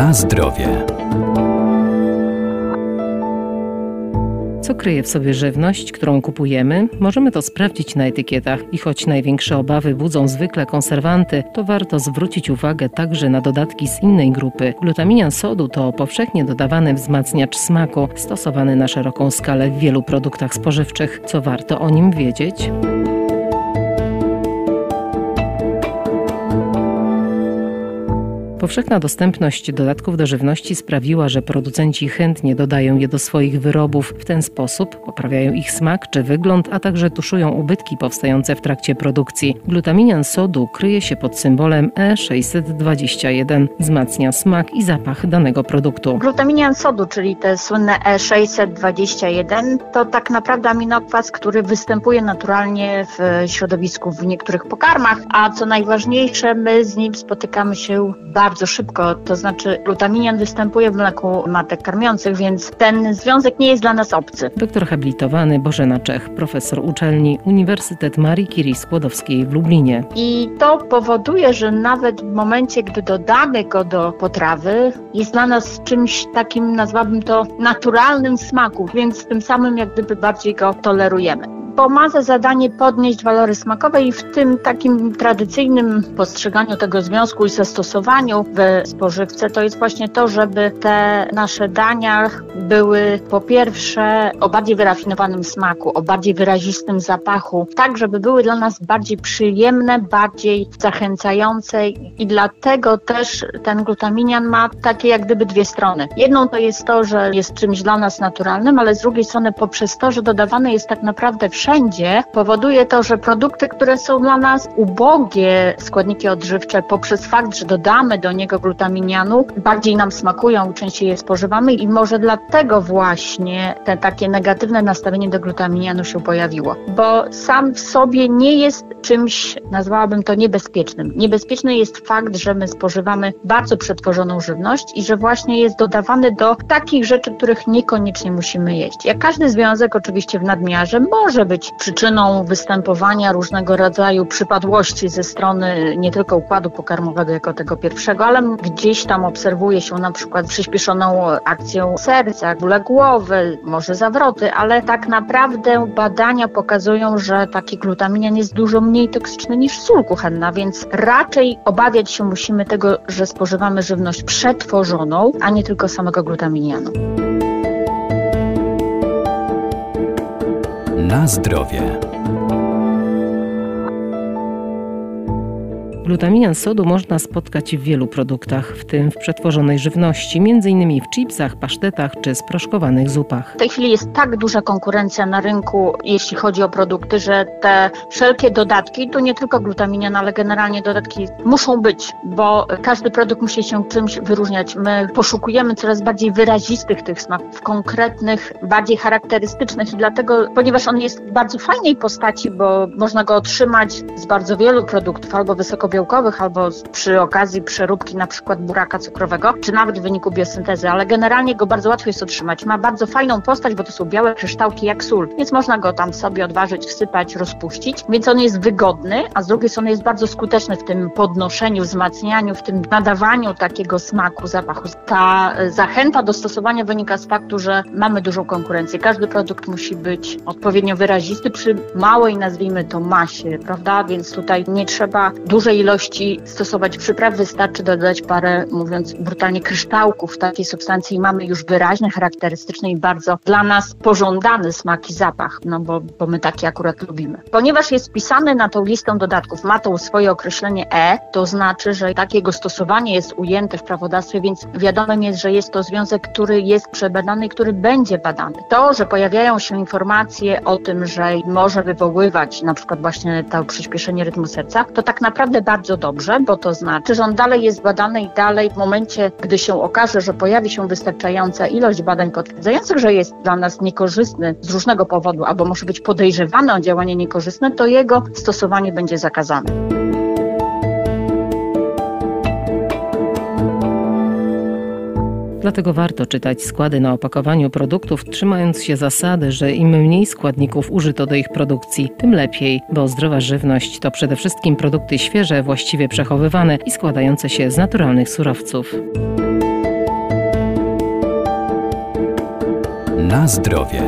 Na zdrowie. Co kryje w sobie żywność, którą kupujemy? Możemy to sprawdzić na etykietach i choć największe obawy budzą zwykle konserwanty, to warto zwrócić uwagę także na dodatki z innej grupy. Glutaminian sodu to powszechnie dodawany wzmacniacz smaku, stosowany na szeroką skalę w wielu produktach spożywczych. Co warto o nim wiedzieć? Powszechna dostępność dodatków do żywności sprawiła, że producenci chętnie dodają je do swoich wyrobów. W ten sposób poprawiają ich smak czy wygląd, a także tuszują ubytki powstające w trakcie produkcji. Glutaminian sodu kryje się pod symbolem E621. Wzmacnia smak i zapach danego produktu. Glutaminian sodu, czyli te słynne E621, to tak naprawdę aminokwas, który występuje naturalnie w środowisku w niektórych pokarmach, a co najważniejsze, my z nim spotykamy się bardzo bardzo szybko, to znaczy glutaminian występuje w mleku matek karmiących, więc ten związek nie jest dla nas obcy. Doktor habilitowany Bożena Czech, profesor uczelni Uniwersytet Marii Curie Skłodowskiej w Lublinie. I to powoduje, że nawet w momencie, gdy dodamy go do potrawy, jest dla nas czymś takim, nazwałabym to naturalnym smaku, więc tym samym jak gdyby bardziej go tolerujemy bo ma za zadanie podnieść walory smakowe i w tym takim tradycyjnym postrzeganiu tego związku i zastosowaniu w spożywce to jest właśnie to, żeby te nasze dania były po pierwsze o bardziej wyrafinowanym smaku, o bardziej wyrazistym zapachu, tak żeby były dla nas bardziej przyjemne, bardziej zachęcające i dlatego też ten glutaminian ma takie jak gdyby dwie strony. Jedną to jest to, że jest czymś dla nas naturalnym, ale z drugiej strony poprzez to, że dodawane jest tak naprawdę wszędzie wszędzie, powoduje to, że produkty, które są dla nas ubogie, składniki odżywcze, poprzez fakt, że dodamy do niego glutaminianu, bardziej nam smakują, częściej je spożywamy i może dlatego właśnie te takie negatywne nastawienie do glutaminianu się pojawiło. Bo sam w sobie nie jest czymś, nazwałabym to niebezpiecznym. Niebezpieczny jest fakt, że my spożywamy bardzo przetworzoną żywność i że właśnie jest dodawany do takich rzeczy, których niekoniecznie musimy jeść. Jak każdy związek oczywiście w nadmiarze może być przyczyną występowania różnego rodzaju przypadłości ze strony nie tylko układu pokarmowego jako tego pierwszego, ale gdzieś tam obserwuje się na przykład przyspieszoną akcję serca, bóle głowy, może zawroty, ale tak naprawdę badania pokazują, że taki glutaminian jest dużo mniej toksyczny niż sól kuchenna, więc raczej obawiać się musimy tego, że spożywamy żywność przetworzoną, a nie tylko samego glutaminianu. Na zdrowie. Glutaminian sodu można spotkać w wielu produktach, w tym w przetworzonej żywności, m.in. w chipsach, pasztetach czy sproszkowanych zupach. W tej chwili jest tak duża konkurencja na rynku, jeśli chodzi o produkty, że te wszelkie dodatki, to nie tylko glutaminian, ale generalnie dodatki muszą być, bo każdy produkt musi się czymś wyróżniać. My poszukujemy coraz bardziej wyrazistych tych smaków, konkretnych, bardziej charakterystycznych i dlatego, ponieważ on jest w bardzo fajnej postaci, bo można go otrzymać z bardzo wielu produktów albo wysoko białkowych albo przy okazji przeróbki na przykład buraka cukrowego, czy nawet w wyniku biosyntezy, ale generalnie go bardzo łatwo jest otrzymać. Ma bardzo fajną postać, bo to są białe kryształki jak sól, więc można go tam sobie odważyć, wsypać, rozpuścić, więc on jest wygodny, a z drugiej strony jest bardzo skuteczny w tym podnoszeniu, wzmacnianiu, w tym nadawaniu takiego smaku, zapachu. Ta e, zachęta do stosowania wynika z faktu, że mamy dużą konkurencję. Każdy produkt musi być odpowiednio wyrazisty przy małej, nazwijmy to, masie, prawda? Więc tutaj nie trzeba dużej ilości stosować przypraw, wystarczy dodać parę, mówiąc brutalnie, kryształków takiej substancji i mamy już wyraźny, charakterystyczny i bardzo dla nas pożądany smak i zapach, no bo, bo my takie akurat lubimy. Ponieważ jest wpisany na tą listę dodatków, ma to swoje określenie E, to znaczy, że takiego stosowanie jest ujęte w prawodawstwie, więc wiadomym jest, że jest to związek, który jest przebadany i który będzie badany. To, że pojawiają się informacje o tym, że może wywoływać na przykład właśnie to przyspieszenie rytmu serca, to tak naprawdę bardzo dobrze, bo to znaczy, że on dalej jest badany i dalej w momencie, gdy się okaże, że pojawi się wystarczająca ilość badań potwierdzających, że jest dla nas niekorzystny z różnego powodu albo może być podejrzewany o działanie niekorzystne, to jego stosowanie będzie zakazane. Dlatego warto czytać składy na opakowaniu produktów, trzymając się zasady, że im mniej składników użyto do ich produkcji, tym lepiej, bo zdrowa żywność to przede wszystkim produkty świeże, właściwie przechowywane i składające się z naturalnych surowców. Na zdrowie.